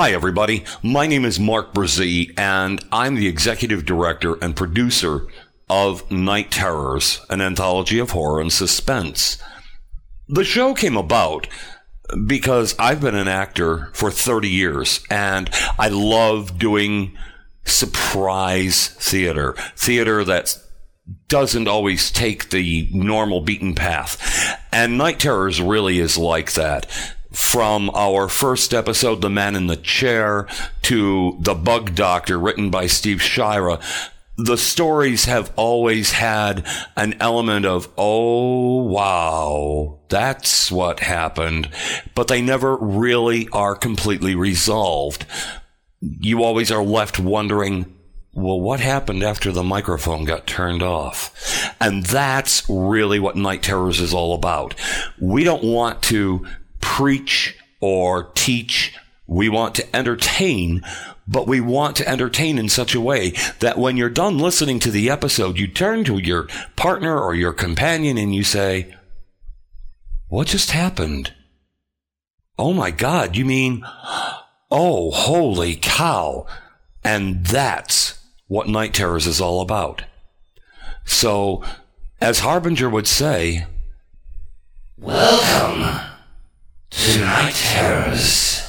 Hi, everybody. My name is Mark Brzee, and I'm the executive director and producer of Night Terrors, an anthology of horror and suspense. The show came about because I've been an actor for 30 years, and I love doing surprise theater, theater that doesn't always take the normal beaten path. And Night Terrors really is like that from our first episode, The Man in the Chair, to The Bug Doctor, written by Steve Shira, the stories have always had an element of, oh, wow, that's what happened. But they never really are completely resolved. You always are left wondering, well, what happened after the microphone got turned off? And that's really what Night Terrors is all about. We don't want to preach or teach. We want to entertain, but we want to entertain in such a way that when you're done listening to the episode, you turn to your partner or your companion and you say, What just happened? Oh my God, you mean, oh, holy cow. And that's what Night Terrors is all about. So, as Harbinger would say, Welcome Night Terrors.